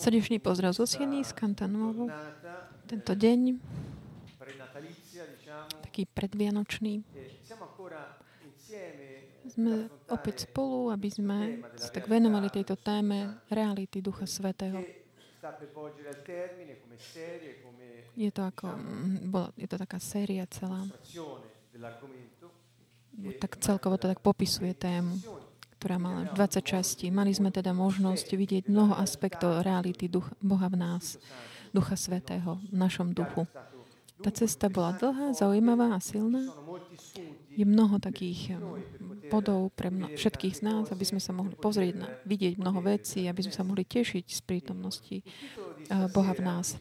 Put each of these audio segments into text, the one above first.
Srdečný pozdrav zo Sieny, z Cantanuovo. Tento deň, taký predvianočný, sme opäť spolu, aby sme sa tak venovali tejto téme reality Ducha Svetého. Je to ako, je to taká séria celá. Tak celkovo to tak popisuje tému ktorá mala 20 častí. Mali sme teda možnosť vidieť mnoho aspektov reality duch, Boha v nás, Ducha Svetého, v našom duchu. Tá cesta bola dlhá, zaujímavá a silná. Je mnoho takých bodov pre mno, všetkých z nás, aby sme sa mohli pozrieť na, vidieť mnoho vecí, aby sme sa mohli tešiť z prítomnosti uh, Boha v nás.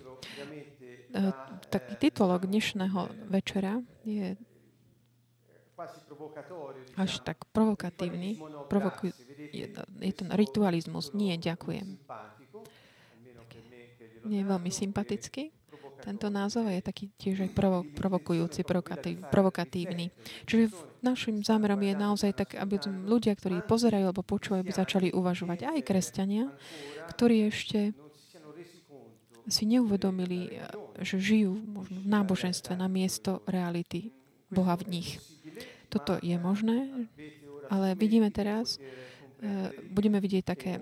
Uh, taký titulok dnešného večera je až tak provokatívny. Provoku, je, to, je to ritualizmus. Nie, ďakujem. Nie je veľmi sympatický. Tento názov je taký tiež aj provo, provokujúci, provokatív, provokatívny. Čiže našim zámerom je naozaj tak, aby ľudia, ktorí pozerajú alebo počúvajú, by začali uvažovať aj kresťania, ktorí ešte si neuvedomili, že žijú možno v náboženstve na miesto reality Boha v nich. Toto je možné, ale vidíme teraz, e, budeme vidieť také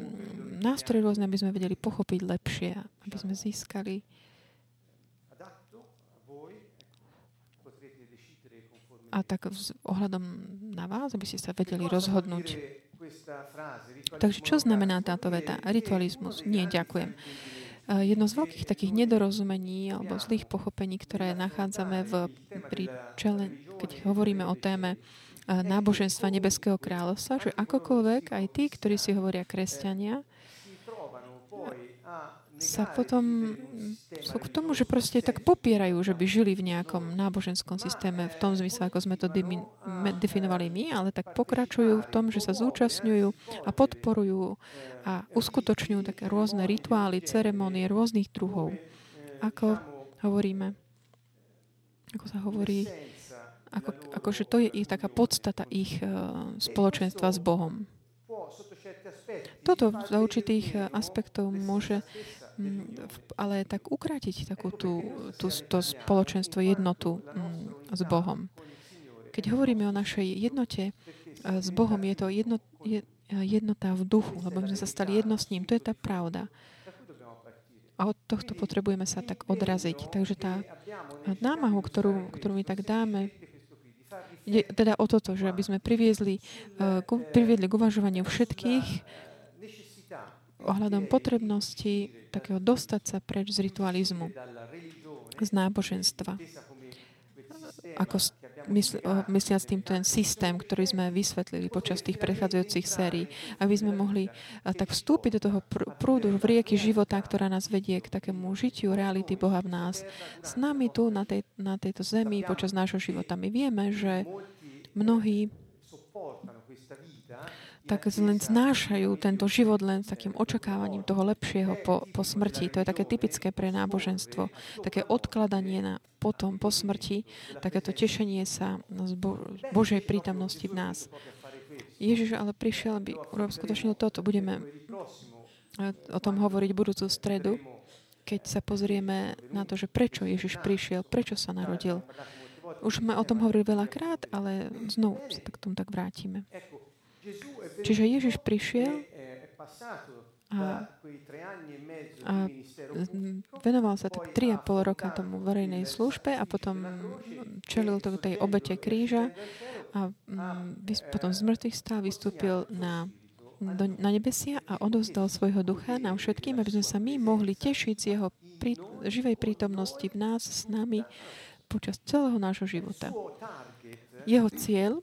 nástroje rôzne, aby sme vedeli pochopiť lepšie, aby sme získali a tak ohľadom na vás, aby ste sa vedeli rozhodnúť. Takže čo znamená táto veta? Ritualizmus. Nie, ďakujem. Jedno z veľkých takých nedorozumení alebo zlých pochopení, ktoré nachádzame v, pri čele, keď hovoríme o téme náboženstva Nebeského kráľovstva, že akokoľvek aj tí, ktorí si hovoria kresťania, sa potom sú k tomu, že proste tak popierajú, že by žili v nejakom náboženskom systéme v tom zmysle, ako sme to definovali my, ale tak pokračujú v tom, že sa zúčastňujú a podporujú a uskutočňujú také rôzne rituály, ceremonie rôznych druhov. Ako hovoríme, ako sa hovorí, ako, ako že to je ich taká podstata ich uh, spoločenstva s Bohom. Toto za určitých eh, aspektov môže ale tak ukrátiť takú tú, tú, to spoločenstvo, jednotu mm, s Bohom. Keď hovoríme o našej jednote eh, s Bohom, je to jedno, je, eh, jednota v duchu, lebo my sme sa stali jedno s ním. To je tá pravda. A od tohto potrebujeme sa tak odraziť. Takže tá námahu, ktorú, ktorú my tak dáme, Ide teda o toto, že aby sme priviezli, uh, priviedli k uvažovaniu všetkých ohľadom potrebnosti takého dostať sa preč z ritualizmu, z náboženstva. Ako mysl, mysliac tým ten systém, ktorý sme vysvetlili počas tých predchádzajúcich sérií, aby sme mohli tak vstúpiť do toho prúdu v rieky života, ktorá nás vedie k takému žitiu reality Boha v nás. S nami tu na, tej, na tejto zemi počas nášho života. My vieme, že mnohí tak len znášajú tento život len s takým očakávaním toho lepšieho po, po smrti. To je také typické pre náboženstvo. Také odkladanie na potom, po smrti, takéto tešenie sa z Bo- Božej prítomnosti v nás. Ježiš ale prišiel, aby urobil skutočne toto. Budeme o tom hovoriť budúcu stredu, keď sa pozrieme na to, že prečo Ježiš prišiel, prečo sa narodil. Už sme o tom hovorili veľakrát, ale znovu sa k tomu tak vrátime. Čiže Ježiš prišiel a, a venoval sa tak 3,5 roka tomu verejnej službe a potom čelil to tej obete kríža a potom z mŕtvych stál, vystúpil na, do, na nebesia a odozdal svojho ducha nám všetkým, aby sme sa my mohli tešiť z jeho prí, živej prítomnosti v nás, s nami počas celého nášho života. Jeho cieľ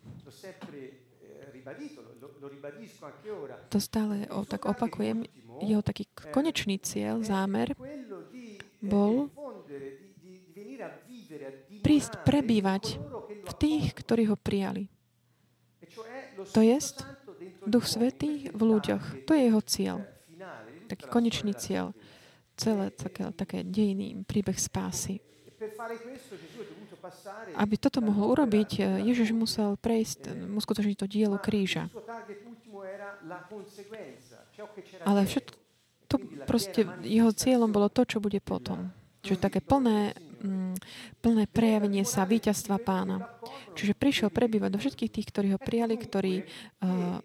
to stále o, tak opakujem, jeho taký konečný cieľ, zámer bol prísť prebývať v tých, ktorí ho prijali. To je Duch Svetý v ľuďoch. To je jeho cieľ. Taký konečný cieľ. Celé také, také dejný príbeh spásy. Aby toto mohol urobiť, Ježiš musel prejsť, musel skutočniť to dielo kríža. Ale všetko, to proste, jeho cieľom bolo to, čo bude potom. Čiže také plné, mm, plné prejavenie sa víťazstva pána. Čiže prišiel prebývať do všetkých tých, ktorí ho prijali, ktorí uh,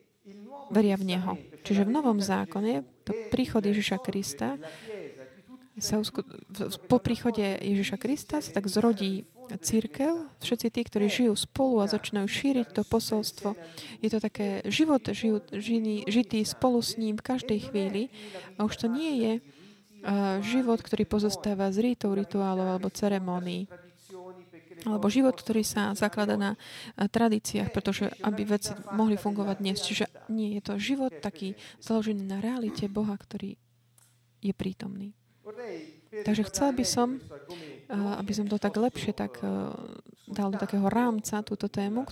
veria v Neho. Čiže v Novom zákone to príchod Ježiša Krista sa usku... po príchode Ježiša Krista sa tak zrodí církev, všetci tí, ktorí žijú spolu a začínajú šíriť to posolstvo. Je to také život žijú, žiný, žitý spolu s ním v každej chvíli. A už to nie je život, ktorý pozostáva z rítov, rituálov alebo ceremónií alebo život, ktorý sa zaklada na tradíciách, pretože aby veci mohli fungovať dnes. Čiže nie je to život taký založený na realite Boha, ktorý je prítomný. Takže chcel by som, aby som to tak lepšie tak dal do takého rámca túto tému.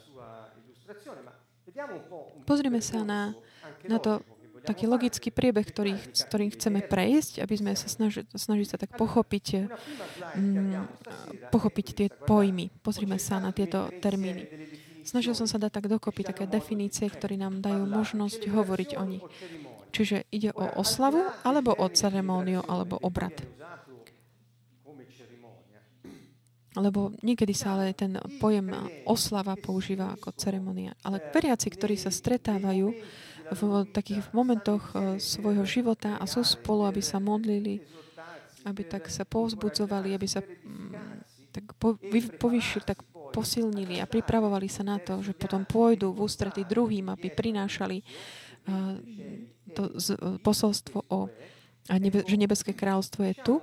Pozrime sa na, na to taký logický priebeh, ktorý, s ktorým chceme prejsť, aby sme sa snažili, snažili sa tak pochopiť, mm, pochopiť tie pojmy. Pozrime sa na tieto termíny. Snažil som sa dať tak dokopy také definície, ktoré nám dajú možnosť hovoriť o nich. Čiže ide o oslavu, alebo o ceremóniu, alebo obrad. Lebo niekedy sa ale ten pojem oslava používa ako ceremonia. Ale veriaci, ktorí sa stretávajú v takých momentoch e, svojho života a sú spolu, aby sa modlili, aby tak sa povzbudzovali, aby sa mm, tak po, povyšili, tak posilnili a pripravovali sa na to, že potom pôjdu v ústrety druhým, aby prinášali to posolstvo o, a nebe, že nebeské kráľstvo je tu,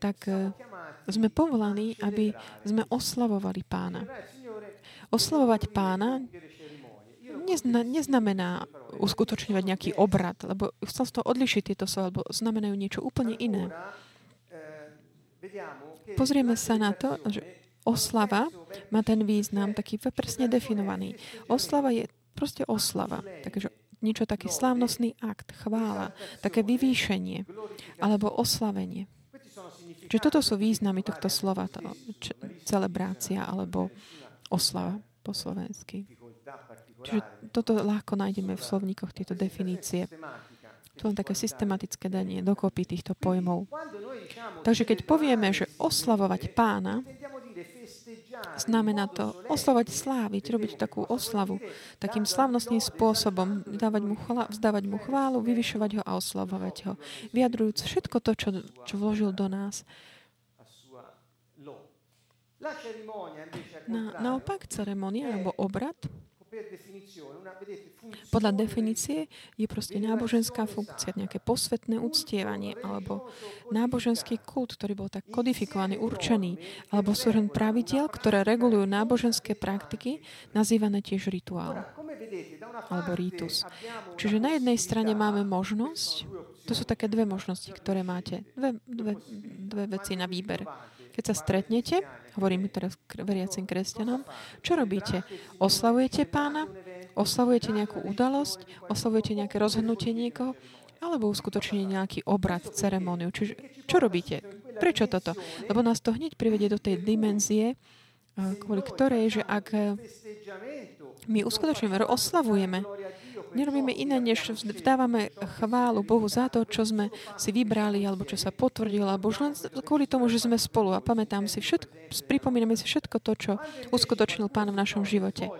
tak e, sme povolaní, aby sme oslavovali pána. Oslavovať pána nezna, neznamená uskutočňovať nejaký obrad, lebo chcel z toho odlišiť tieto slova, lebo znamenajú niečo úplne iné. Pozrieme sa na to, že oslava má ten význam taký presne definovaný. Oslava je proste oslava. Takže niečo taký slávnostný akt, chvála, také vyvýšenie alebo oslavenie. Čiže toto sú významy tohto slova, to, č- celebrácia alebo oslava po slovensky. Čiže toto ľahko nájdeme v slovníkoch, tieto definície. To len také systematické danie dokopy týchto pojmov. Takže keď povieme, že oslavovať pána, Znamená to oslovať sláviť, robiť takú oslavu, takým slavnostným spôsobom, dávať mu chla, vzdávať mu chválu, vyvyšovať ho a oslavovať ho, vyjadrujúc všetko to, čo, čo vložil do nás. Na, naopak, ceremonia alebo obrad podľa definície je proste náboženská funkcia, nejaké posvetné uctievanie alebo náboženský kult, ktorý bol tak kodifikovaný, určený, alebo súhrn pravidiel, ktoré regulujú náboženské praktiky, nazývané tiež rituál alebo rítus. Čiže na jednej strane máme možnosť, to sú také dve možnosti, ktoré máte, dve, dve, dve veci na výber. Keď sa stretnete, hovorím teraz veriacim kresťanom, čo robíte? Oslavujete pána? Oslavujete nejakú udalosť? Oslavujete nejaké rozhodnutie niekoho? Alebo uskutočnenie nejaký obrad, ceremóniu? Čiže čo robíte? Prečo toto? Lebo nás to hneď privedie do tej dimenzie, eh, kvôli ktorej, že ak eh, my uskutočňujeme, oslavujeme nerobíme iné, než vdávame chválu Bohu za to, čo sme si vybrali, alebo čo sa potvrdilo, alebo už len kvôli tomu, že sme spolu a pamätám si všetko, pripomíname si všetko to, čo uskutočnil Pán v našom živote.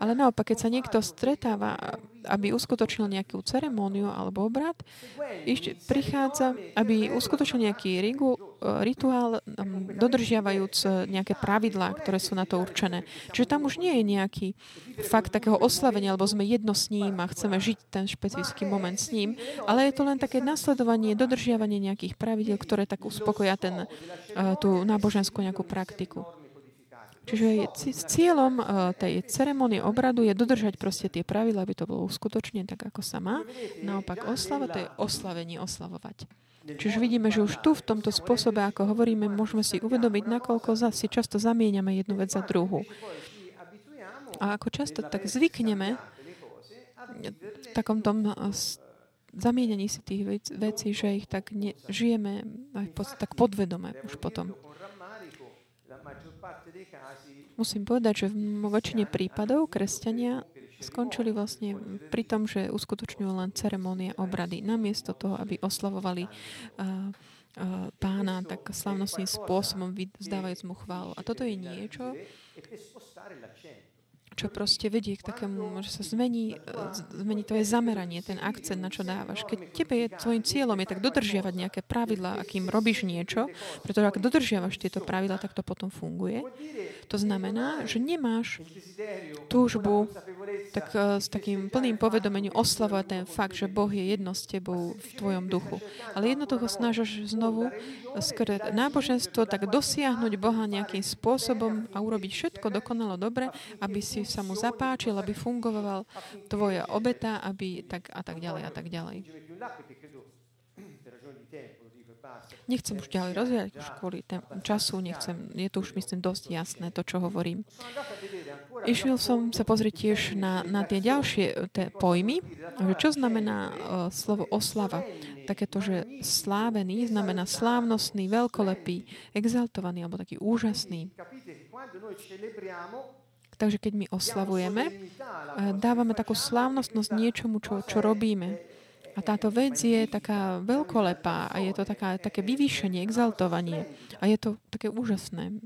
Ale naopak, keď sa niekto stretáva, aby uskutočnil nejakú ceremóniu alebo obrad, ešte prichádza, aby uskutočnil nejaký rigu, rituál, dodržiavajúc nejaké pravidlá, ktoré sú na to určené. Čiže tam už nie je nejaký fakt takého oslavenia, alebo sme jedno s ním a chceme žiť ten špecifický moment s ním, ale je to len také nasledovanie, dodržiavanie nejakých pravidel, ktoré tak uspokoja ten, tú náboženskú nejakú praktiku. Čiže s cieľom e, tej ceremonie obradu je dodržať proste tie pravidla, aby to bolo uskutočne tak, ako sa má. Naopak oslava, to je oslavenie, oslavovať. Čiže vidíme, že už tu v tomto spôsobe, ako hovoríme, môžeme si uvedomiť, nakoľko si často zamieňame jednu vec za druhú. A ako často tak zvykneme v takom tom zamienení si tých vecí, že ich tak ne, žijeme aj tak podvedome už potom. Musím povedať, že vo väčšine prípadov kresťania skončili vlastne pri tom, že uskutočňujú len ceremonie obrady. Namiesto toho, aby oslavovali pána tak slavnostným spôsobom, vzdávajúc mu chválu. A toto je niečo, čo proste vedie k takému, že sa zmení, zmení tvoje zameranie, ten akcent, na čo dávaš. Keď tebe je, tvojim cieľom je tak dodržiavať nejaké pravidlá, akým robíš niečo, pretože ak dodržiavaš tieto pravidlá, tak to potom funguje. To znamená, že nemáš túžbu tak, e, s takým plným povedomením oslavovať ten fakt, že Boh je jedno s tebou v tvojom duchu. Ale jednoducho snažíš znovu skrát náboženstvo tak dosiahnuť Boha nejakým spôsobom a urobiť všetko dokonalo dobre, aby si sa mu zapáčil, aby fungoval tvoja obeta, aby tak a tak ďalej a tak ďalej. Nechcem už ďalej rozvíjať už kvôli času, nechcem, je to už myslím dosť jasné, to, čo hovorím. Išiel som sa pozrieť tiež na, na tie ďalšie tie pojmy, že čo znamená uh, slovo oslava. Takéto, že slávený znamená slávnostný, veľkolepý, exaltovaný alebo taký úžasný. Takže keď my oslavujeme, uh, dávame takú slávnostnosť niečomu, čo, čo robíme. A táto vec je taká veľkolepá a je to taká, také vyvýšenie, exaltovanie. A je to také úžasné.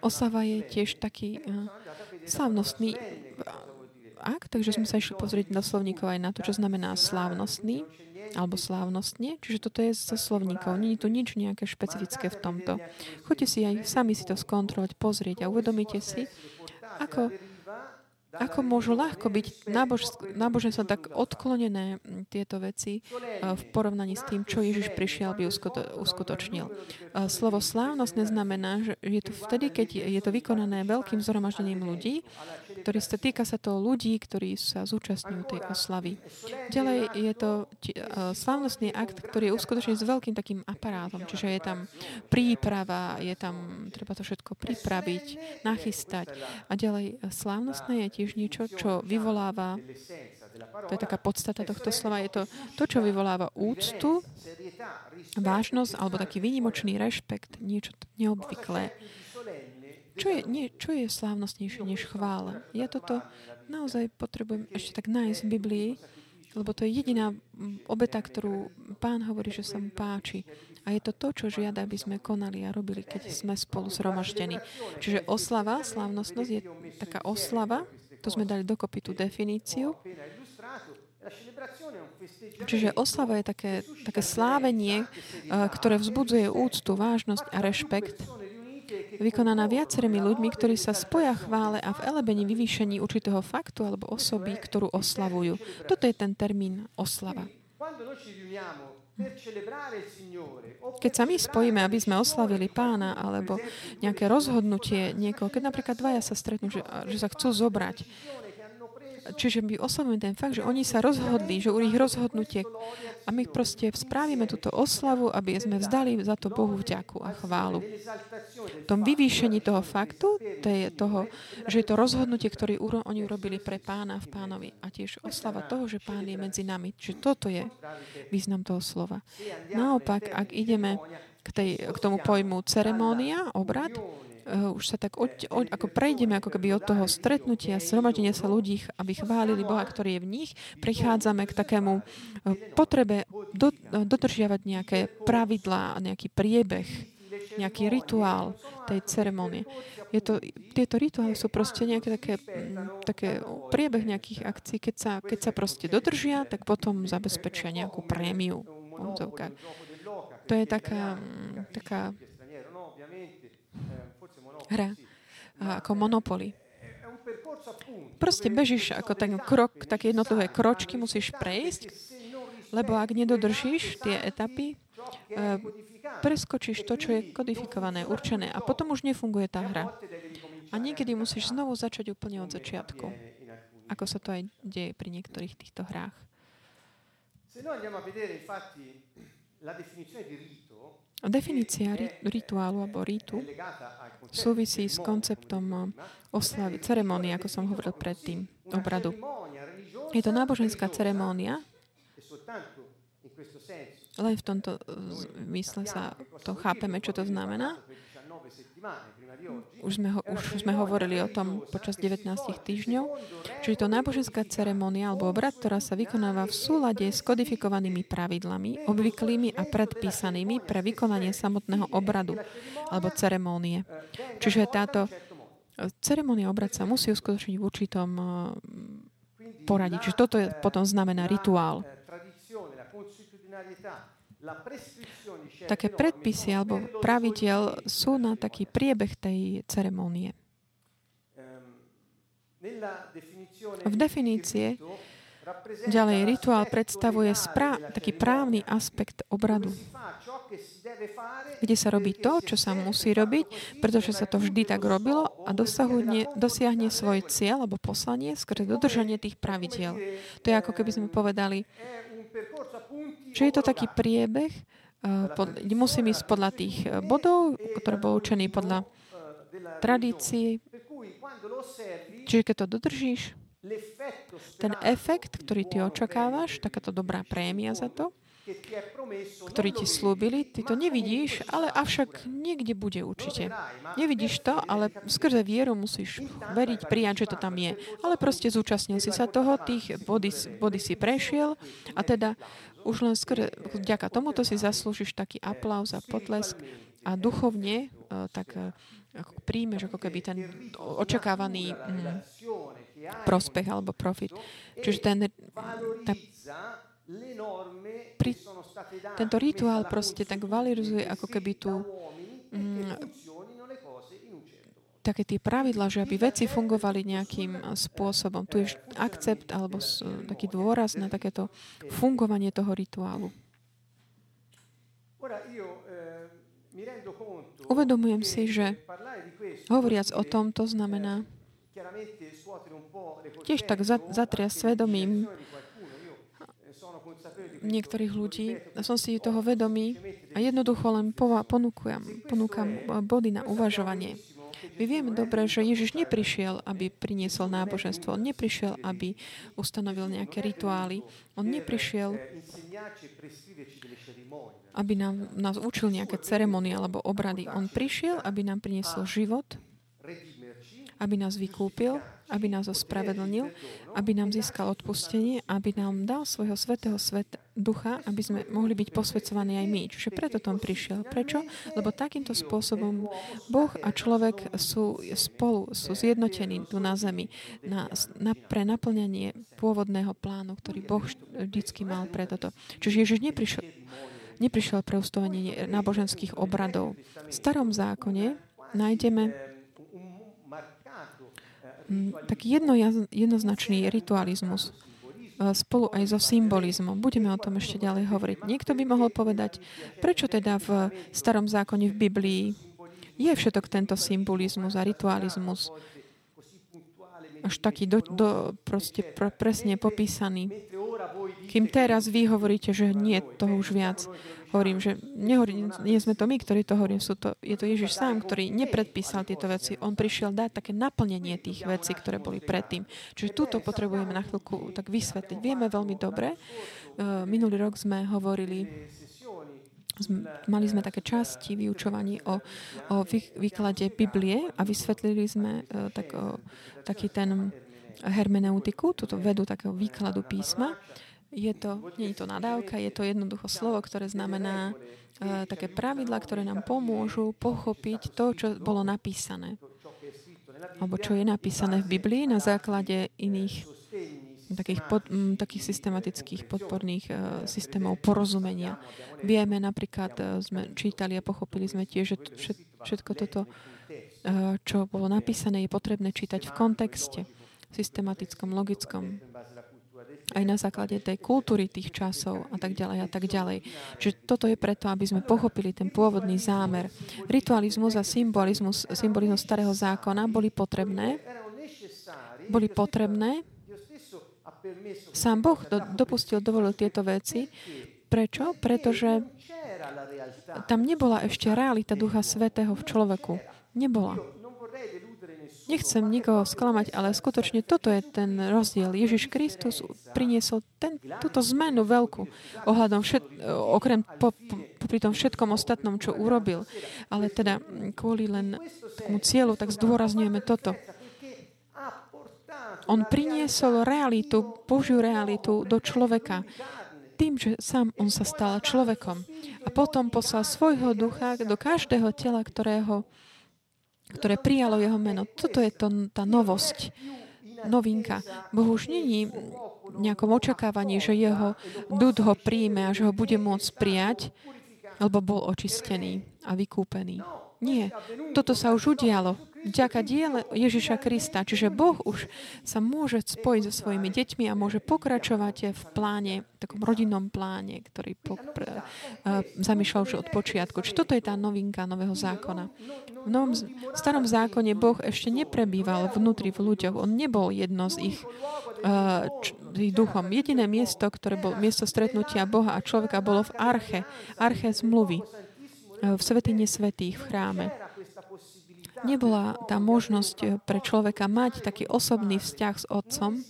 Osava je tiež taký uh, slávnostný akt, takže sme sa išli pozrieť na slovníkov aj na to, čo znamená slávnostný alebo slávnostne. Čiže toto je zo slovníkov. Je tu nič nejaké špecifické v tomto. Choďte si aj sami si to skontrolovať, pozrieť a uvedomíte si, ako ako môžu ľahko byť náboženstvo tak odklonené tieto veci v porovnaní s tým, čo Ježiš prišiel, aby uskutočnil. Slovo slávnostné znamená, že je to vtedy, keď je to vykonané veľkým zhromaždením ľudí, ktorý sa týka sa to ľudí, ktorí sa zúčastňujú tej oslavy. Ďalej je to slávnostný akt, ktorý je uskutočnený s veľkým takým aparátom, čiže je tam príprava, je tam, treba to všetko pripraviť, nachystať. A ďalej slávnostné je tiež tiež niečo, čo vyvoláva, to je taká podstata tohto slova, je to to, čo vyvoláva úctu, vážnosť alebo taký výnimočný rešpekt, niečo neobvyklé. Čo je, nie, čo je slávnostnejšie než chvála? Ja toto naozaj potrebujem ešte tak nájsť v Biblii, lebo to je jediná obeta, ktorú pán hovorí, že sa mu páči. A je to to, čo žiada, aby sme konali a robili, keď sme spolu zhromaždení. Čiže oslava, slávnostnosť je taká oslava, to sme dali dokopy tú definíciu. Čiže oslava je také, také slávenie, eh, ktoré vzbudzuje úctu, vážnosť a rešpekt, vykonaná viacerými ľuďmi, ktorí sa spoja chvále a v elebení vyvýšení určitého faktu alebo osoby, ktorú oslavujú. Toto je ten termín oslava. Keď sa my spojíme, aby sme oslavili pána, alebo nejaké rozhodnutie niekoho, keď napríklad dvaja sa stretnú, že, že sa chcú zobrať, čiže my oslavujeme ten fakt, že oni sa rozhodli, že u ich rozhodnutie a my proste spravíme túto oslavu, aby sme vzdali za to Bohu vďaku a chválu. V tom vyvýšení toho faktu, to je toho, že je to rozhodnutie, ktoré oni urobili pre pána v pánovi a tiež oslava toho, že pán je medzi nami. Čiže toto je význam toho slova. Naopak, ak ideme k, tej, k tomu pojmu ceremónia, obrad, už sa tak od, od, ako prejdeme ako keby od toho stretnutia, sromadenia sa ľudí, aby chválili Boha, ktorý je v nich, prichádzame k takému uh, potrebe do, dodržiavať nejaké pravidlá, nejaký priebeh, nejaký rituál tej ceremonie. Je to, tieto rituály sú proste nejaké také, m, také priebeh nejakých akcií. Keď sa, keď sa proste dodržia, tak potom zabezpečia nejakú prémiu. To je taká, taká hra ako Monopoly. Proste bežíš ako ten krok, také jednotlivé kročky musíš prejsť, lebo ak nedodržíš tie etapy, eh, preskočíš to, čo je kodifikované, určené a potom už nefunguje tá hra. A niekedy musíš znovu začať úplne od začiatku, ako sa to aj deje pri niektorých týchto hrách. Definícia rituálu alebo rítu súvisí s konceptom oslavy, ceremónie, ako som hovoril predtým, obradu. Je to náboženská ceremónia, len v tomto zmysle sa to chápeme, čo to znamená. Už sme, ho, už sme hovorili o tom počas 19 týždňov, čiže to náboženská ceremonia alebo obrad, ktorá sa vykonáva v súlade s kodifikovanými pravidlami, obvyklými a predpísanými pre vykonanie samotného obradu alebo ceremónie. Čiže táto ceremonia obrad sa musí uskutočniť v určitom poradí. Čiže toto je, potom znamená rituál. Také predpisy alebo pravidel sú na taký priebeh tej ceremonie. V definície ďalej rituál predstavuje sprá- taký právny aspekt obradu, kde sa robí to, čo sa musí robiť, pretože sa to vždy tak robilo a dosahuje, dosiahne svoj cieľ alebo poslanie skrze dodržanie tých pravidiel. To je ako keby sme povedali, že je to taký priebeh, pod, musím ísť podľa tých eh, bodov, ktoré bol učený podľa tradícií. Čiže keď to dodržíš, ten efekt, ktorý ty očakávaš, takáto dobrá prémia za to, ktorý ti slúbili, ty to nevidíš, ale avšak niekde bude určite. Nevidíš to, ale skrze vieru musíš veriť, prijať, že to tam je. Ale proste zúčastnil si sa toho, tých body, body si prešiel a teda už len skrze, vďaka tomuto si zaslúžiš taký aplauz a potlesk a duchovne uh, tak uh, ako príjmeš ako keby ten očakávaný mm, prospech alebo profit. Čiže ten, tá, pri, tento rituál proste tak valorizuje ako keby tu mm, také tie pravidla, že aby veci fungovali nejakým spôsobom. Tu je akcept alebo taký dôraz na takéto fungovanie toho rituálu. Uvedomujem si, že hovoriac o tom, to znamená tiež tak zatria svedomím niektorých ľudí. Som si toho vedomý a jednoducho len ponúkam, ponúkam body na uvažovanie. My vieme dobre, že Ježiš neprišiel, aby priniesol náboženstvo. On neprišiel, aby ustanovil nejaké rituály. On neprišiel, aby nám, nás učil nejaké ceremonie alebo obrady. On prišiel, aby nám priniesol život, aby nás vykúpil aby nás ospravedlnil, aby nám získal odpustenie, aby nám dal svojho svetého svet ducha, aby sme mohli byť posvedcovaní aj my. Čiže preto tom prišiel. Prečo? Lebo takýmto spôsobom Boh a človek sú spolu, sú zjednotení tu na zemi na, na, pre naplňanie pôvodného plánu, ktorý Boh vždycky mal pre toto. Čiže Ježiš neprišiel, neprišiel pre ustovanie náboženských obradov. V starom zákone nájdeme Mm, taký jedno, jednoznačný ritualizmus e, spolu aj so symbolizmom. Budeme o tom ešte ďalej hovoriť. Niekto by mohol povedať, prečo teda v starom zákone v Biblii je všetok tento symbolizmus a ritualizmus až taký do, do, proste pr- presne popísaný. Kým teraz vy hovoríte, že nie toho už viac hovorím, že nehovorím, nie sme to my, ktorí to hovorím, sú to, je to Ježiš sám, ktorý nepredpísal tieto veci. On prišiel dať také naplnenie tých vecí, ktoré boli predtým. Čiže túto potrebujeme na chvíľku tak vysvetliť. Vieme veľmi dobre. E, minulý rok sme hovorili mali sme také časti vyučovaní o, o výklade Biblie a vysvetlili sme uh, tak, o, taký ten hermeneutiku, túto vedu takého výkladu písma. Je to, nie je to nadávka, je to jednoducho slovo, ktoré znamená uh, také pravidla, ktoré nám pomôžu pochopiť to, čo bolo napísané. Alebo čo je napísané v Biblii na základe iných takých, pod, m, takých systematických podporných uh, systémov porozumenia. Vieme napríklad, uh, sme čítali a pochopili sme tiež, že všet, všetko toto, uh, čo bolo napísané, je potrebné čítať v kontexte, systematickom, logickom aj na základe tej kultúry tých časov a tak ďalej a tak ďalej. Čiže toto je preto, aby sme pochopili ten pôvodný zámer. Ritualizmus a symbolizmus, symbolizmus starého zákona boli potrebné, boli potrebné. Sám Boh do, dopustil, dovolil tieto veci. Prečo? Pretože tam nebola ešte realita Ducha Svetého v človeku. Nebola. Nechcem nikoho sklamať, ale skutočne toto je ten rozdiel. Ježiš Kristus priniesol ten, túto zmenu veľkú ohľadom všet, okrem po, po, popri tom všetkom ostatnom, čo urobil. Ale teda kvôli len tomu cieľu, tak zdôrazňujeme toto. On priniesol realitu, Božiu realitu do človeka tým, že sám on sa stal človekom. A potom poslal svojho ducha do každého tela, ktorého, ktoré prijalo jeho meno. Toto je to, tá novosť, novinka. Boh už není nejakom očakávaní, že jeho dud ho príjme a že ho bude môcť prijať, lebo bol očistený a vykúpený. Nie. Toto sa už udialo vďaka diele Ježiša Krista. Čiže Boh už sa môže spojiť so svojimi deťmi a môže pokračovať v pláne, takom rodinnom pláne, ktorý po, pre, uh, zamýšľal už od počiatku. Čiže toto je tá novinka nového zákona. V, novom, starom zákone Boh ešte neprebýval vnútri v ľuďoch. On nebol jedno z ich, uh, č, ich duchom. Jediné miesto, ktoré bolo miesto stretnutia Boha a človeka, bolo v arche. Arche zmluvy v Svetine Svetých v chráme nebola tá možnosť pre človeka mať taký osobný vzťah s Otcom,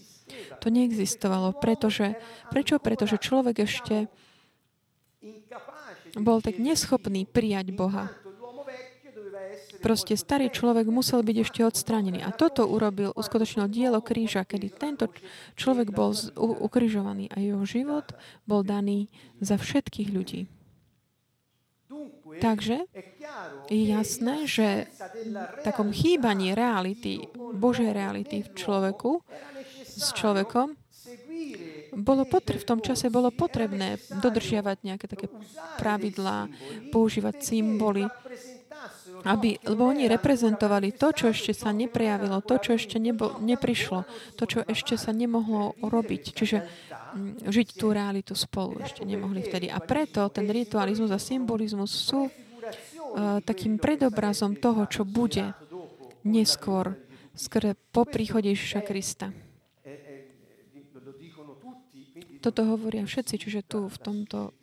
to neexistovalo. Pretože, prečo? Pretože človek ešte bol tak neschopný prijať Boha. Proste starý človek musel byť ešte odstranený. A toto urobil, uskutočnil dielo kríža, kedy tento človek bol ukrižovaný a jeho život bol daný za všetkých ľudí. Takže je jasné, že v takom chýbaní reality, Božej reality v človeku, s človekom, bolo potre- v tom čase bolo potrebné dodržiavať nejaké také pravidlá, používať symboly, aby, lebo oni reprezentovali to, čo ešte sa neprejavilo, to, čo ešte nebo, neprišlo, to, čo ešte sa nemohlo robiť. Čiže žiť tú realitu spolu ešte nemohli vtedy. A preto ten ritualizmus a symbolizmus sú uh, takým predobrazom toho, čo bude neskôr, skôr po príchode Ježiša Krista. Toto hovoria všetci, čiže tu v tomto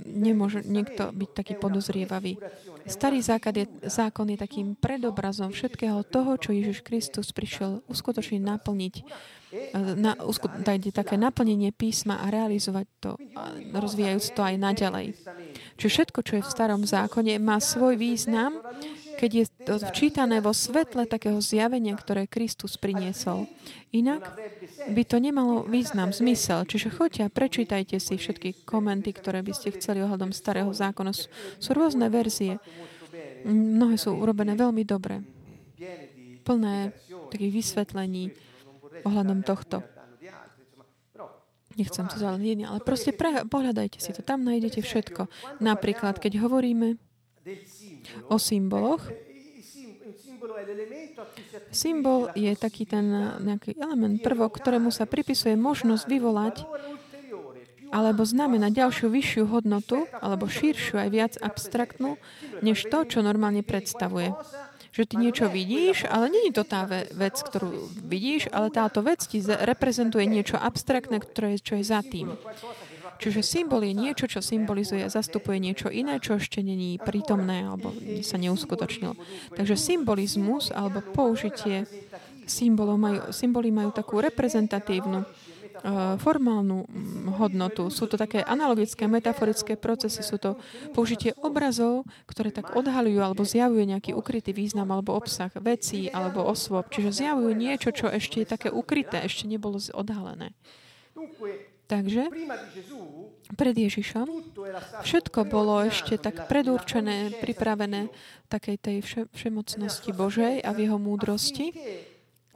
nemôže niekto byť taký podozrievavý. Starý zákon je, zákon je takým predobrazom všetkého toho, čo Ježiš Kristus prišiel uskutočniť, naplniť, na, usku, dajte také naplnenie písma a realizovať to, rozvíjajúc to aj naďalej. Čiže všetko, čo je v starom zákone, má svoj význam keď je to včítané vo svetle takého zjavenia, ktoré Kristus priniesol. Inak by to nemalo význam, zmysel. Čiže choďte a prečítajte si všetky komenty, ktoré by ste chceli ohľadom starého zákona. Sú, sú rôzne verzie. Mnohé sú urobené veľmi dobre. Plné takých vysvetlení ohľadom tohto. Nechcem to zaleť, ale proste pre, pohľadajte si to. Tam nájdete všetko. Napríklad, keď hovoríme o symboloch. Symbol je taký ten nejaký element, prvok, ktorému sa pripisuje možnosť vyvolať alebo znamená ďalšiu vyššiu hodnotu, alebo širšiu aj viac abstraktnú, než to, čo normálne predstavuje. Že ty niečo vidíš, ale je to tá vec, ktorú vidíš, ale táto vec ti reprezentuje niečo abstraktné, ktoré, čo je za tým. Čiže symbol je niečo, čo symbolizuje zastupuje niečo iné, čo ešte není prítomné alebo sa neuskutočnilo. Takže symbolizmus alebo použitie symbolov majú, symboly majú takú reprezentatívnu uh, formálnu mm, hodnotu. Sú to také analogické, metaforické procesy. Sú to použitie obrazov, ktoré tak odhalujú alebo zjavujú nejaký ukrytý význam alebo obsah vecí alebo osôb. Čiže zjavujú niečo, čo ešte je také ukryté, ešte nebolo odhalené. Takže pred Ježišom všetko bolo ešte tak predurčené, pripravené takej tej vše, všemocnosti Božej a v jeho múdrosti,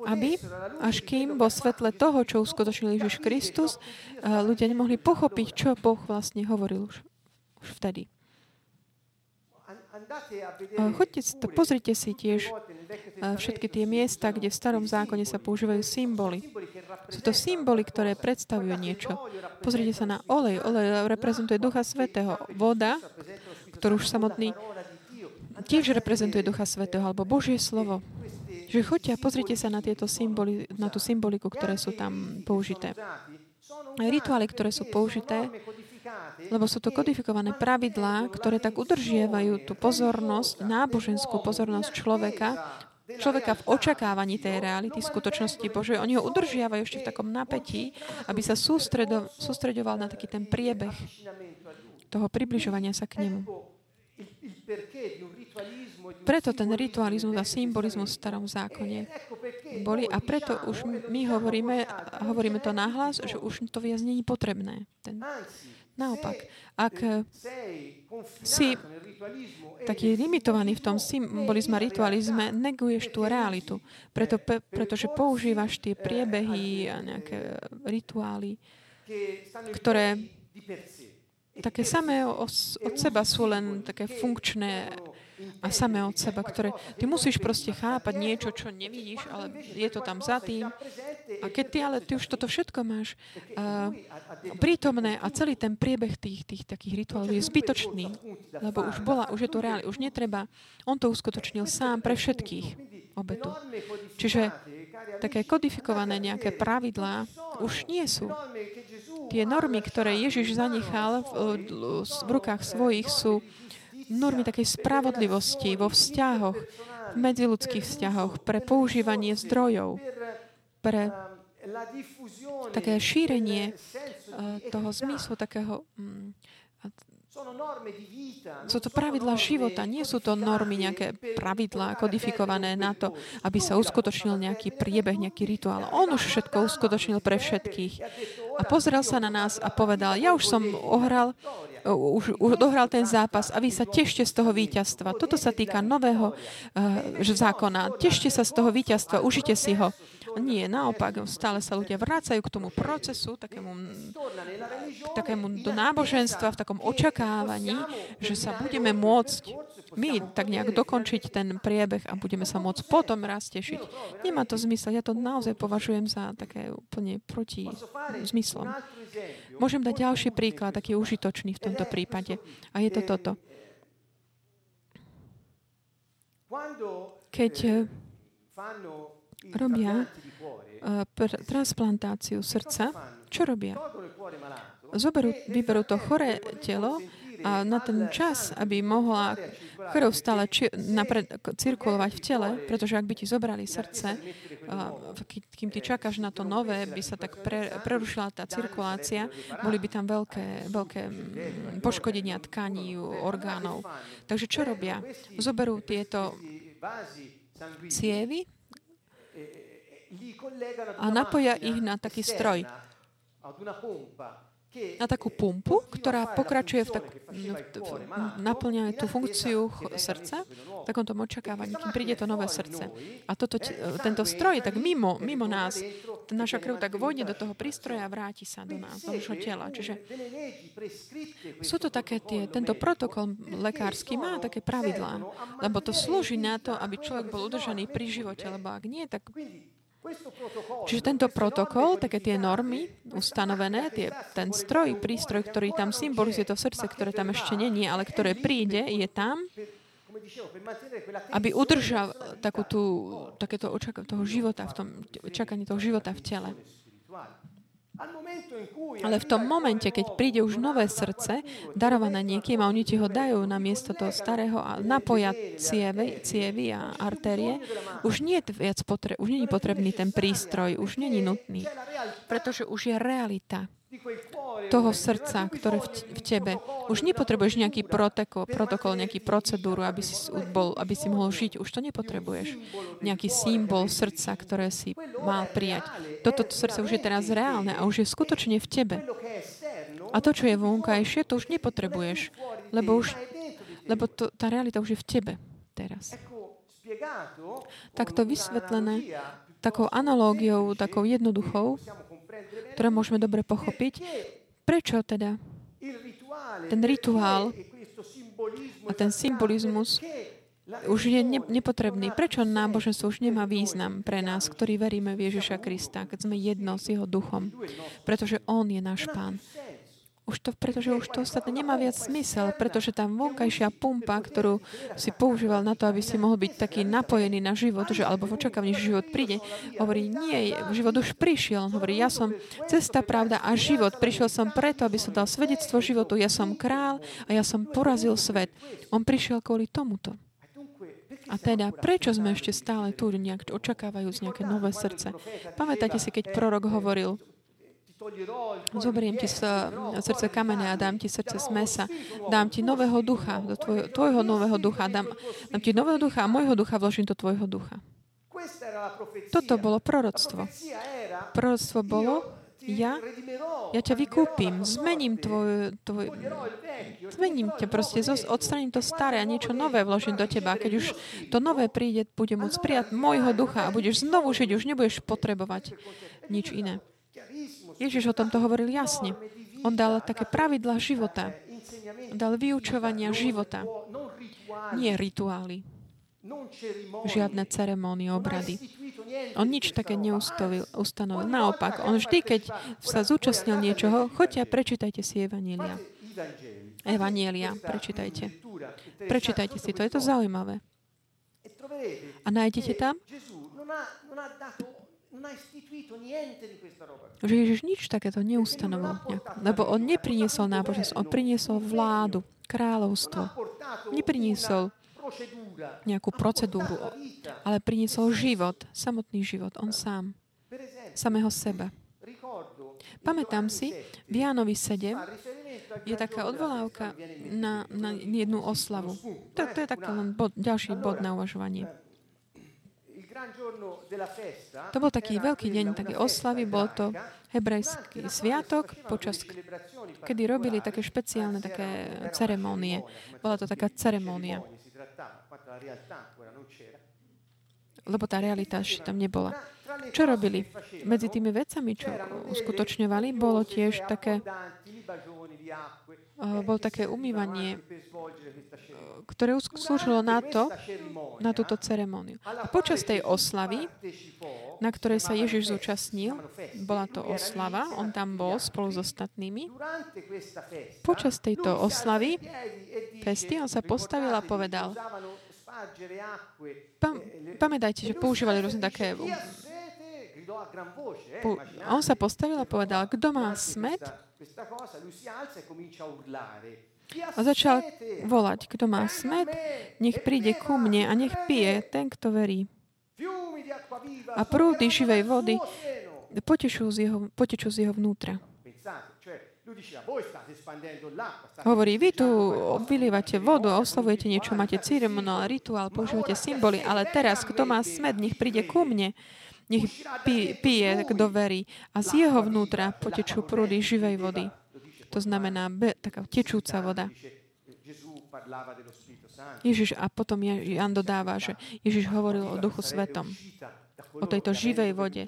aby až kým vo svetle toho, čo uskutočnil Ježiš Kristus, eh, ľudia nemohli pochopiť, čo Boh vlastne hovoril už, už vtedy. Choďte, pozrite si tiež všetky tie miesta, kde v starom zákone sa používajú symboly. Sú to symboly, ktoré predstavujú niečo. Pozrite sa na olej. Olej reprezentuje Ducha Svetého. Voda, ktorú už samotný tiež reprezentuje Ducha Svetého, alebo Božie slovo. Že choďte a pozrite sa na, tieto symboly, na tú symboliku, ktoré sú tam použité. Rituály, ktoré sú použité, lebo sú to kodifikované pravidlá, ktoré tak udržiavajú tú pozornosť, náboženskú pozornosť človeka, človeka v očakávaní tej reality, skutočnosti Božej. Oni ho udržiavajú ešte v takom napätí, aby sa sústredo, sústredoval na taký ten priebeh toho približovania sa k nemu. Preto ten ritualizmus a symbolizmus v starom zákone boli a preto už my hovoríme, hovoríme to nahlas, že už to viac není potrebné. Ten, naopak, ak si taký limitovaný v tom symbolizme a ritualizme, neguješ tú realitu. Preto, pretože používaš tie priebehy a nejaké rituály, ktoré také samé od seba sú len také funkčné a samé od seba, ktoré... Ty musíš proste chápať niečo, čo nevidíš, ale je to tam za tým. A keď ty ale ty už toto všetko máš uh, prítomné a celý ten priebeh tých, tých takých rituálov je zbytočný, lebo už bola, už je to reálne, už netreba. On to uskutočnil sám pre všetkých obetu. Čiže také kodifikované nejaké pravidlá už nie sú. Tie normy, ktoré Ježiš zanechal v, v rukách svojich, sú normy takej spravodlivosti vo vzťahoch, v medziludských vzťahoch, pre používanie zdrojov, pre také šírenie eh, toho zmyslu, takého mm, sú to pravidlá života, nie sú to normy, nejaké pravidlá kodifikované na to, aby sa uskutočnil nejaký priebeh, nejaký rituál. On už všetko uskutočnil pre všetkých. A pozrel sa na nás a povedal, ja už som ohral už, už dohral ten zápas a vy sa tešte z toho víťazstva. Toto sa týka nového uh, zákona. Tešte sa z toho víťazstva, užite si ho. Nie, naopak, stále sa ľudia vrácajú k tomu procesu, takému, takému do náboženstva, v takom očakávaní, že sa budeme môcť my tak nejak dokončiť ten priebeh a budeme sa môcť potom raz tešiť. Nemá to zmysel. Ja to naozaj považujem za také úplne proti zmyslom. Môžem dať ďalší príklad, taký užitočný v tomto prípade. A je to toto. Keď eh, robia eh, transplantáciu srdca, čo robia? Zoberú, vyberú to choré telo a na ten čas, aby mohla krv stále či, napred, cirkulovať v tele, pretože ak by ti zobrali srdce, kým ty čakáš na to nové, by sa tak pre, prerušila tá cirkulácia, boli by tam veľké, veľké poškodenia tkaní, orgánov. Takže čo robia? Zoberú tieto cievy a napoja ich na taký stroj. na takú pumpu, ktorá pokračuje v, tak, v, naplňa tú funkciu srdca, v takomto očakávaní, kým príde to nové srdce. A toto, tento stroj tak mimo, mimo nás, naša krv tak vojde do toho prístroja a vráti sa do nás, do našho tela. Čiže sú to také tie, tento protokol lekársky má také pravidlá, lebo to slúži na to, aby človek bol udržaný pri živote, lebo ak nie, tak Čiže tento protokol, také tie normy ustanovené, tie, ten stroj, prístroj, ktorý tam symbolizuje to srdce, ktoré tam ešte není, ale ktoré príde, je tam, aby udržal takú tú, takéto očak- toho života, v tom čakaní toho života v tele. Ale v tom momente, keď príde už nové srdce, darované niekým a oni ti ho dajú na miesto toho starého a napoja cievy, cievy a artérie, už nie je viac potre- už nie je potrebný ten prístroj, už nie je nutný. Pretože už je realita toho srdca, ktoré v, tebe. Už nepotrebuješ nejaký protokol, protokol, nejaký procedúru, aby si, bol, aby si mohol žiť. Už to nepotrebuješ. Nejaký symbol srdca, ktoré si mal prijať. Toto srdce už je teraz reálne a už je skutočne v tebe. A to, čo je vonkajšie, to už nepotrebuješ. Lebo, už, lebo to, tá realita už je v tebe teraz. Takto vysvetlené takou analógiou, takou jednoduchou, ktoré môžeme dobre pochopiť, prečo teda ten rituál a ten symbolizmus už je nepotrebný. Prečo náboženstvo už nemá význam pre nás, ktorí veríme v Ježiša Krista, keď sme jedno s jeho duchom? Pretože on je náš pán. Už to, pretože už to ostatné nemá viac zmysel, pretože tá vonkajšia pumpa, ktorú si používal na to, aby si mohol byť taký napojený na život, že, alebo v očakávaní, že život príde, hovorí, nie, život už prišiel. On hovorí, ja som cesta, pravda a život. Prišiel som preto, aby som dal svedectvo životu. Ja som král a ja som porazil svet. On prišiel kvôli tomuto. A teda, prečo sme ešte stále tu, nejak očakávajú nejaké nové srdce? Pamätáte si, keď prorok hovoril, Zoberiem ti srdce kamene a dám ti srdce z mesa. Dám ti nového ducha, do tvojho, tvojho nového ducha. Dám, dám ti nového ducha a môjho ducha vložím do tvojho ducha. Toto bolo proroctvo. Proroctvo bolo, ja, ja ťa vykúpim, zmením tvoj, tvoj zmením ťa proste, odstraním to staré a niečo nové vložím do teba. Keď už to nové príde, bude môcť prijať môjho ducha a budeš znovu žiť, už nebudeš potrebovať nič iné. Ježiš o tomto hovoril jasne. On dal také pravidla života. On dal vyučovania života. Nie rituály. Žiadne ceremónie, obrady. On nič také neustavil, ustanovil. Naopak, on vždy, keď sa zúčastnil niečoho, choďte a prečítajte si Evanielia. Evanielia, prečítajte. Prečítajte si to, je to zaujímavé. A nájdete tam, že Ježiš nič takéto neustanovil. Lebo on nepriniesol náboženstvo, on priniesol vládu, kráľovstvo. Nepriniesol nejakú procedúru, ale priniesol život, samotný život, on sám, samého seba. Pamätám si, v Jánovi 7 je taká odvolávka na, na jednu oslavu. To, to je taký len bod, ďalší bod na uvažovanie. To bol taký veľký deň, také oslavy, bol to hebrejský sviatok, počas kedy robili také špeciálne také ceremónie. Bola to taká ceremónia. Lebo tá realita ešte tam nebola. Čo robili? Medzi tými vecami, čo uskutočňovali, bolo tiež také bol také umývanie, ktoré slúžilo na to, na túto ceremóniu. A počas tej oslavy, na ktorej sa Ježiš zúčastnil, bola to oslava, on tam bol spolu s ostatnými. Počas tejto oslavy, festy, on sa postavil a povedal, Pam, pamätajte, že používali rôzne také... Po, on sa postavil a povedal, kto má smet, a začal volať, kto má smet, nech príde ku mne a nech pije ten, kto verí. A prúdy živej vody potečú z jeho, potečú z jeho vnútra. Hovorí, vy tu vylievate vodu a oslavujete niečo, máte ceremoniál, rituál, používate symboly, ale teraz, kto má smet, nech príde ku mne nech pije, kto verí. A z jeho vnútra potečú prúdy živej vody. To znamená be, taká tečúca voda. Ježiš, a potom Jan dodáva, že Ježiš hovoril o Duchu Svetom, o tejto živej vode,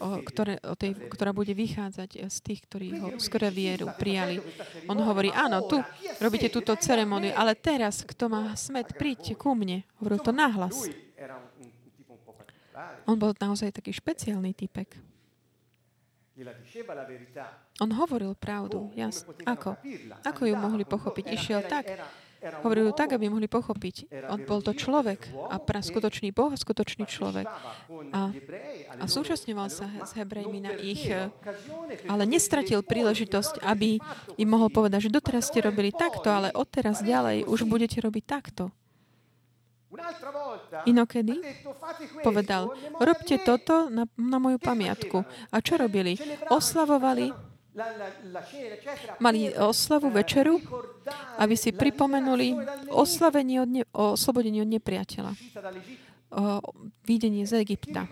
o, ktoré, o tej, ktorá bude vychádzať z tých, ktorí ho skôr vieru prijali. On hovorí, áno, tu robíte túto ceremóniu, ale teraz, kto má smet, príďte ku mne. Hovoril to nahlas. On bol naozaj taký špeciálny typek. On hovoril pravdu. Jas, ako? Ako ju mohli pochopiť? Išiel tak. Hovoril tak, aby mohli pochopiť. On bol to človek a pra skutočný Boh a skutočný človek. A, a súčasňoval sa s Hebrejmi na ich, ale nestratil príležitosť, aby im mohol povedať, že doteraz ste robili takto, ale odteraz ďalej už budete robiť takto. Inokedy povedal, robte toto na, na moju pamiatku. A čo robili? Oslavovali, mali oslavu večeru, aby si pripomenuli oslavenie od ne, o oslobodení od nepriateľa. O videnie z Egypta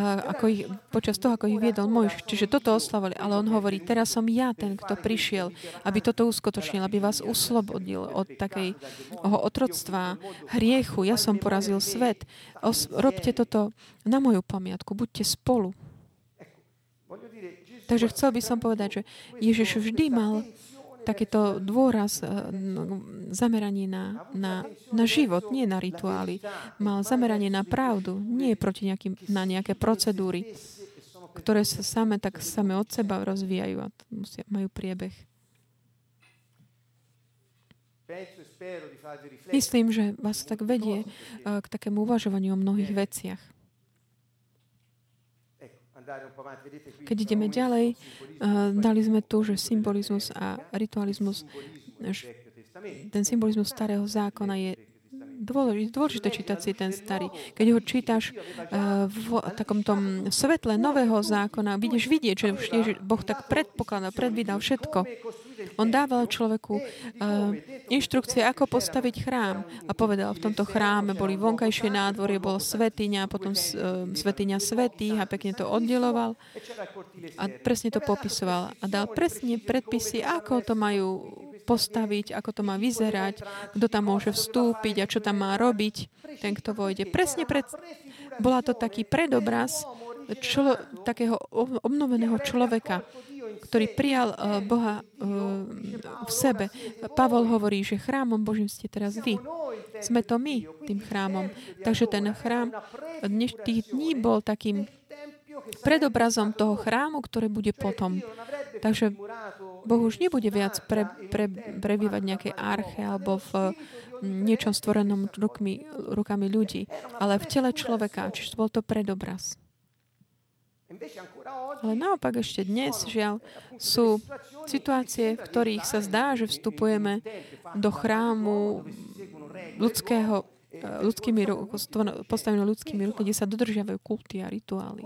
ako ich, počas toho, ako ich viedol Mojš. Čiže toto oslavovali. Ale on hovorí, teraz som ja ten, kto prišiel, aby toto uskutočnil, aby vás uslobodil od takej otroctva, hriechu. Ja som porazil svet. Os, robte toto na moju pamiatku. Buďte spolu. Takže chcel by som povedať, že Ježiš vždy mal takýto dôraz, eh, zameranie na, na, na život, nie na rituály. Mal zameranie na pravdu, nie proti nejakým, na nejaké procedúry, ktoré sa same tak same od seba rozvíjajú a musia, majú priebeh. Myslím, že vás tak vedie eh, k takému uvažovaniu o mnohých veciach. Keď ideme ďalej, uh, dali sme tu, že symbolizmus a ritualizmus, ten symbolizmus starého zákona je dôležité, dôležité čítať si ten starý. Keď ho čítaš uh, v takom tom svetle nového zákona, vidíš vidieť, že už Boh tak predpokladal, predvídal všetko. On dával človeku uh, inštrukcie, ako postaviť chrám. A povedal, v tomto chráme boli vonkajšie nádvorie, bol svetiňa, potom uh, svetiňa svetých a pekne to oddeloval. A presne to popisoval. A dal presne predpisy, ako to majú postaviť, ako to má vyzerať, kto tam môže vstúpiť a čo tam má robiť, ten, kto vojde. Presne pred... Bola to taký predobraz člo, takého obnoveného človeka, ktorý prijal uh, Boha uh, v sebe. Pavol hovorí, že chrámom Božím ste teraz vy. Sme to my, tým chrámom. Takže ten chrám dneš, tých dní bol takým predobrazom toho chrámu, ktoré bude potom. Takže Boh už nebude viac pre, pre, prebývať nejaké arche alebo v niečom stvorenom rukmi, rukami ľudí, ale v tele človeka, čiže bol to predobraz. Ale naopak ešte dnes, žiaľ, sú situácie, v ktorých sa zdá, že vstupujeme do chrámu ľudského, ľudskými, postaveného ľudskými rukami, kde sa dodržiavajú kulty a rituály.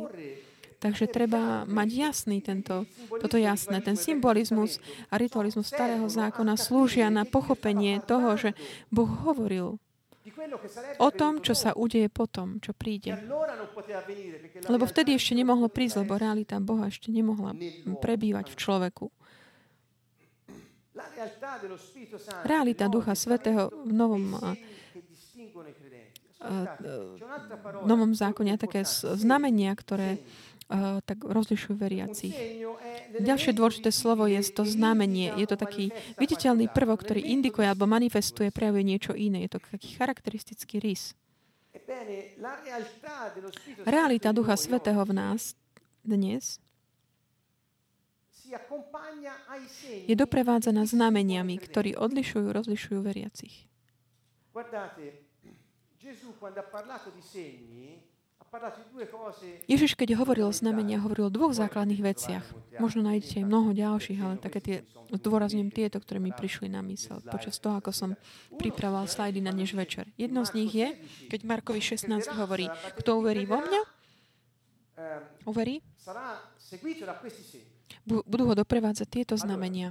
Takže treba mať jasný tento, toto jasné. Ten symbolizmus a ritualizmus starého zákona slúžia na pochopenie toho, že Boh hovoril o tom, čo sa udeje potom, čo príde. Lebo vtedy ešte nemohlo prísť, lebo realita Boha ešte nemohla prebývať v človeku. Realita Ducha Svetého v Novom Novom zákone také znamenia, ktoré uh, tak rozlišujú veriacich. Ďalšie dôležité slovo je to znamenie. Je to taký viditeľný prvok, ktorý indikuje alebo manifestuje, prejavuje niečo iné. Je to taký charakteristický rys. Realita Ducha Svetého v nás dnes je doprevádzaná znameniami, ktorí odlišujú, rozlišujú veriacich. Ježiš, keď hovoril o znamenia, hovoril o dvoch základných veciach. Možno nájdete aj mnoho ďalších, ale také tie, zdôrazňujem tieto, ktoré mi prišli na mysel počas toho, ako som pripravoval slajdy na dneš večer. Jedno z nich je, keď Markovi 16 hovorí, kto uverí vo mňa, uverí, budú ho doprevádzať tieto znamenia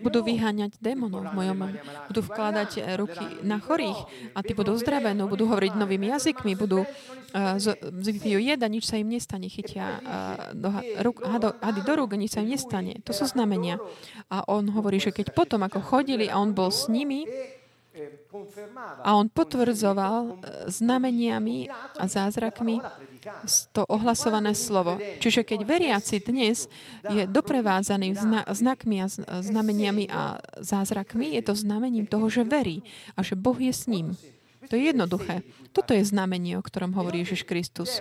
budú vyháňať démonov v mojom. Budú vkladať eh, ruky na chorých a tí budú uzdravenú, budú hovoriť novými jazykmi, budú vypijú jeda, nič sa im nestane, chytia uh, do, ruk, hady do rúk, nič sa im nestane. To sú znamenia. A on hovorí, že keď potom, ako chodili a on bol s nimi, a on potvrdzoval znameniami a zázrakmi to ohlasované slovo. Čiže keď veriaci dnes je doprevádzaný zna- znakmi a znameniami a zázrakmi, je to znamením toho, že verí a že Boh je s ním. To je jednoduché. Toto je znamenie, o ktorom hovorí Ježiš Kristus.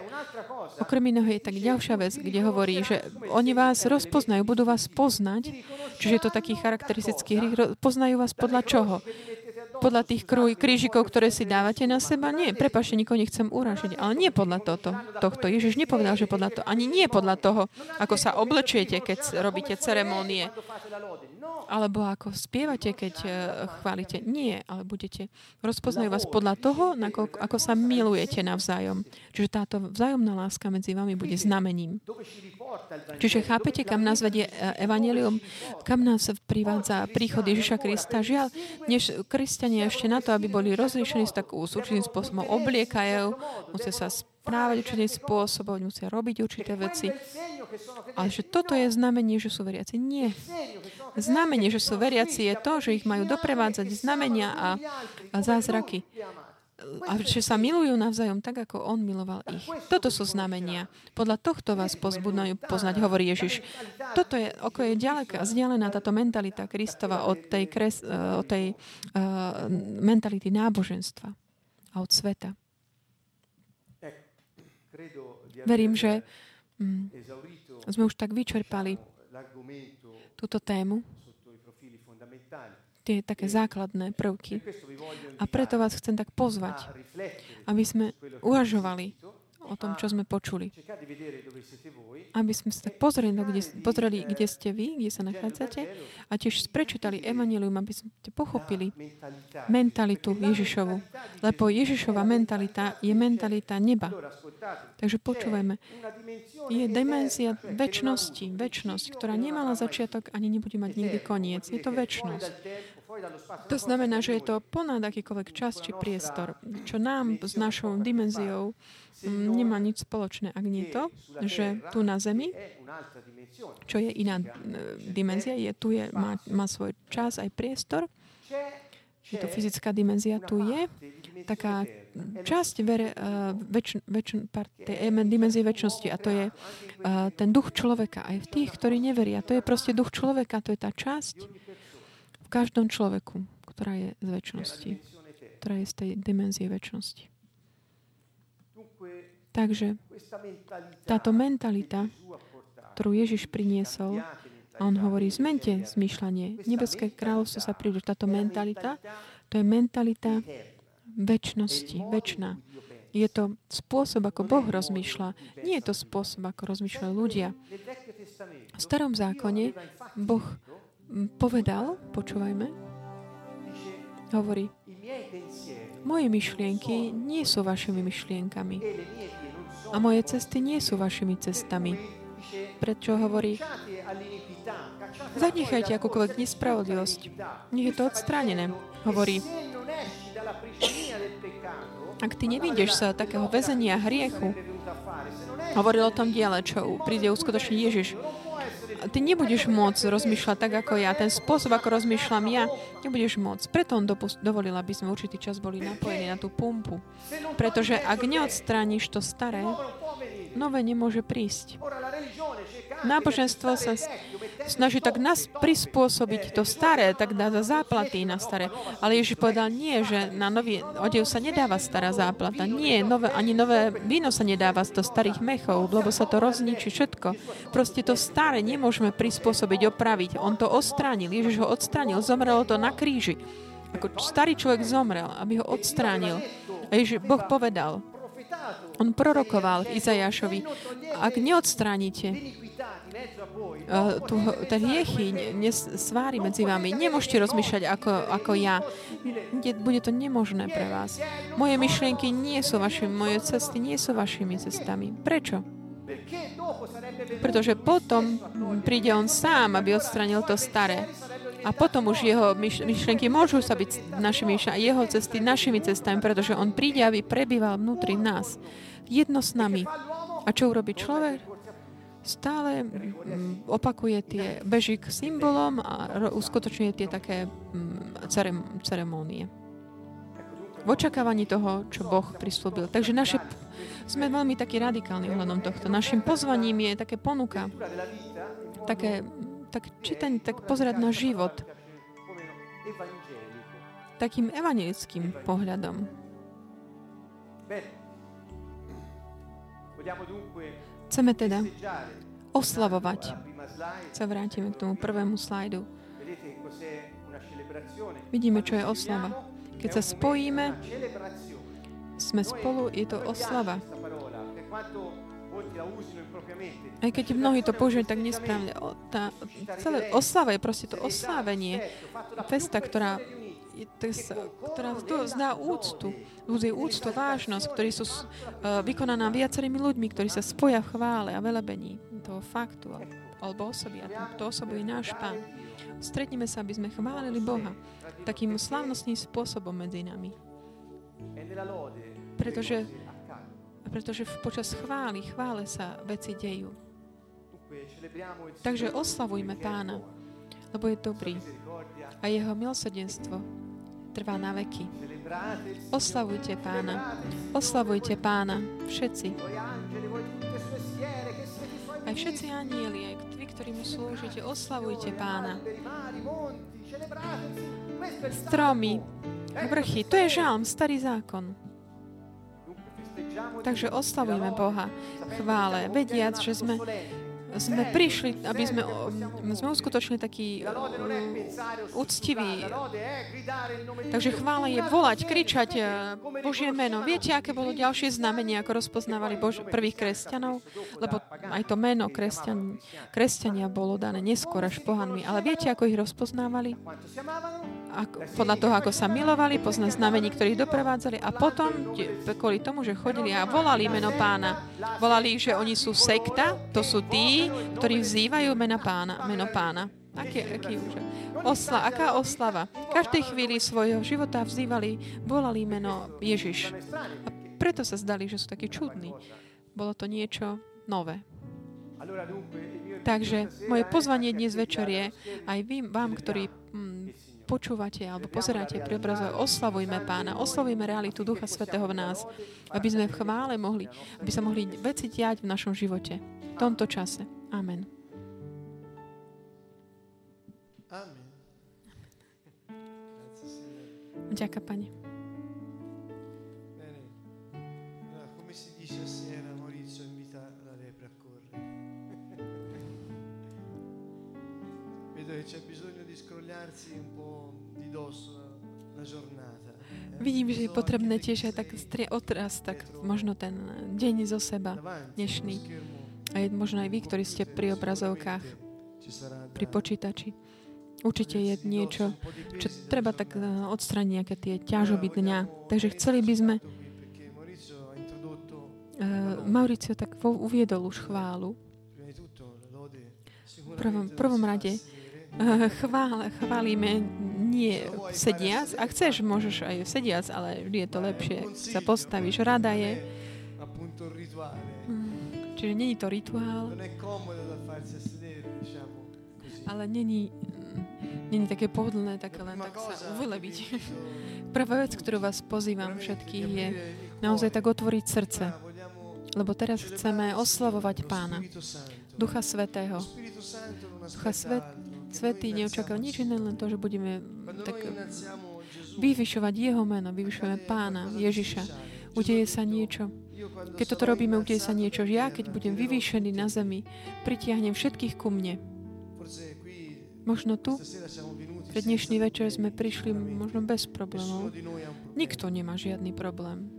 Okrem iného je tak ďalšia vec, kde hovorí, že oni vás rozpoznajú, budú vás poznať, čiže je to taký charakteristický hry, poznajú vás podľa čoho? Podľa tých krížikov, ktoré si dávate na seba? Nie, prepašte, nikoho nechcem uražiť, ale nie podľa toto, tohto. Ježiš nepovedal, že podľa toho, ani nie podľa toho, ako sa oblečiete, keď robíte ceremónie, alebo ako spievate, keď uh, chválite. Nie, ale budete, rozpoznajú vás podľa toho, ako, sa milujete navzájom. Čiže táto vzájomná láska medzi vami bude znamením. Čiže chápete, kam nás vedie e, Evangelium, kam nás privádza príchod Ježiša Krista. Žiaľ, než kresťania ešte na to, aby boli rozlišení s takú s určitým spôsobom obliekajú, musia sa správať určitým spôsobom, musia robiť určité veci. Ale že toto je znamenie, že sú veriaci. Nie. Znamenie, že sú veriaci je to, že ich majú doprevádzať znamenia a, a zázraky a že sa milujú navzájom tak, ako on miloval ich. Toto sú znamenia. Podľa tohto vás pozbudnajú poznať, hovorí Ježiš. Toto je, ako je ďaleká, vzdialená táto mentalita Kristova od tej, kres, eh, od tej uh, mentality náboženstva a od sveta. Verím, že mm, sme už tak vyčerpali túto tému tie také základné prvky. A preto vás chcem tak pozvať, aby sme uvažovali o tom, čo sme počuli. Aby sme sa tak pozreli, no, kde, pozreli, kde ste vy, kde sa nachádzate a tiež prečítali Evangelium, aby ste pochopili mentalitu Ježišovu. Lebo Ježišova mentalita je mentalita neba. Takže počúvajme. Je dimenzia väčšnosti, väčšnosť, ktorá nemala začiatok ani nebude mať nikdy koniec. Je to väčšnosť. To znamená, že je to ponad akýkoľvek čas či priestor, čo nám s našou dimenziou nemá nič spoločné, ak nie to, že tu na Zemi, čo je iná e, dimenzia, je, tu je, má, má svoj čas aj priestor, je to fyzická dimenzia, tu je. taká časť vere, uh, väč, väč, part, tej dimenzie väčšnosti a to je uh, ten duch človeka aj v tých, ktorí neveria. To je proste duch človeka, to je tá časť, každom človeku, ktorá je z väčšnosti, ktorá je z tej dimenzie väčšnosti. Takže táto mentalita, ktorú Ježiš priniesol, a on hovorí, zmente zmýšľanie. Nebeské kráľovstvo sa príde. Táto mentalita, to je mentalita väčšnosti, väčšina. Je to spôsob, ako Boh rozmýšľa. Nie je to spôsob, ako rozmýšľajú ľudia. V starom zákone Boh povedal, počúvajme, hovorí, moje myšlienky nie sú vašimi myšlienkami a moje cesty nie sú vašimi cestami. Prečo hovorí, zanechajte akúkoľvek nespravodlivosť. Nech je to odstránené. Hovorí, ak ty nevidíš sa takého väzenia hriechu, hovoril o tom diele, čo príde uskutočniť Ježiš, ty nebudeš môcť rozmýšľať tak, ako ja. Ten spôsob, ako rozmýšľam ja, nebudeš môcť. Preto on dovolil, aby sme určitý čas boli napojení na tú pumpu. Pretože ak neodstrániš to staré, nové nemôže prísť. Náboženstvo sa snaží tak nás prispôsobiť to staré, tak dá za záplaty na staré. Ale Ježiš povedal, nie, že na nový odev sa nedáva stará záplata. Nie, nové, ani nové víno sa nedáva z toho starých mechov, lebo sa to rozničí všetko. Proste to staré nemôžeme prispôsobiť, opraviť. On to odstránil, Ježiš ho odstránil, zomrelo to na kríži. Ako starý človek zomrel, aby ho odstránil. A Ježiš, Boh povedal, on prorokoval Izajášovi, ak neodstránite tu, tie hriechy, svári medzi vami, nemôžete rozmýšľať ako, ako ja. Bude to nemožné pre vás. Moje myšlienky nie sú vašimi, moje cesty nie sú vašimi cestami. Prečo? Pretože potom príde on sám, aby odstranil to staré. A potom už jeho myšlienky môžu sa byť našimi jeho cesty našimi cestami, pretože on príde, aby prebýval vnútri nás. Jedno s nami. A čo urobí človek? Stále mm, opakuje tie, beží k symbolom a uskutočňuje tie také mm, ceremónie. V očakávaní toho, čo Boh prislúbil. Takže naše, sme veľmi takí radikálni ohľadom tohto. Našim pozvaním je také ponuka, také tak čítať, tak pozerať na život takým evangelickým pohľadom. Chceme teda oslavovať. Sa vrátime k tomu prvému slajdu. Vidíme, čo je oslava. Keď sa spojíme, sme spolu, je to oslava. Aj keď mnohí to používajú tak nesprávne. Tá, celé oslava je proste to oslávenie. Festa, ktorá ktorá zdá úctu, ľudí úctu, vážnosť, ktorí sú uh, vykonaná viacerými ľuďmi, ktorí sa spoja v chvále a velebení toho faktu alebo osoby. A to osobu je náš Pán. Stretneme sa, aby sme chválili Boha takým slávnostným spôsobom medzi nami. Pretože pretože počas chvály, chvále sa veci dejú. Takže oslavujme Pána, lebo je dobrý a jeho milosrdenstvo trvá na veky. Oslavujte Pána. Oslavujte Pána. Všetci. Aj všetci anieli, aj vy, ktorí mu slúžite, oslavujte Pána. Stromy, vrchy, to je žalm, starý zákon. Takže oslavujme Boha chvále, vediac, že sme sme prišli, aby sme, sme uskutočnili taký úctivý. Takže chvála je volať, kričať e, Božie meno. Viete, aké bolo ďalšie znamenie, ako rozpoznávali Bož- prvých kresťanov? Lebo aj to meno kresťan, kresťania bolo dané neskôr až pohanmi. Ale viete, ako ich rozpoznávali? Ako, podľa toho, ako sa milovali, pozna znamení, ktorých doprevádzali a potom, kvôli tomu, že chodili a volali meno pána, volali, že oni sú sekta, to sú tí, ktorí vzývajú mena pána, meno pána. Aký, aký. Osla, aká oslava. Každej chvíli svojho života vzývali, volali meno Ježiš. A preto sa zdali, že sú takí čudní. Bolo to niečo nové. Takže moje pozvanie dnes večer je aj vy, vám, ktorí počúvate alebo pozeráte pri oslavujme Pána, oslavujme realitu Ducha Svetého v nás, aby sme v chvále mohli, aby sa mohli veci diať v našom živote v tomto čase. Amen. Amen. Ďakujem, Pane. Vedo che c'è bisogno Vidím, že je potrebné tiež aj tak strie otraz, tak možno ten deň zo seba dnešný. A je možno aj vy, ktorí ste pri obrazovkách, pri počítači. Určite je niečo, čo treba tak eh, odstraniť nejaké tie ťažoby dňa. Takže chceli by sme... Uh, Mauricio tak uviedol už chválu. V prvom, prvom rade chvál, chválime nie sediac. Ak chceš, môžeš aj sediac, ale vždy je to lepšie. Sa postavíš. Rada je Čiže není to rituál. Ale není, není také pohodlné také len tak sa uvylebiť. Prvá vec, ktorú vás pozývam všetkých, je naozaj tak otvoriť srdce. Lebo teraz chceme oslavovať Pána, Ducha Svetého. Ducha Svet, Svetý neočakáva nič iné, len to, že budeme tak vyvyšovať Jeho meno, vyvyšujeme Pána, Ježiša. Udeje sa niečo keď toto robíme, udeje sa niečo. Ja, keď budem vyvýšený na zemi, pritiahnem všetkých ku mne. Možno tu, pre dnešný večer sme prišli možno bez problémov. Nikto nemá žiadny problém.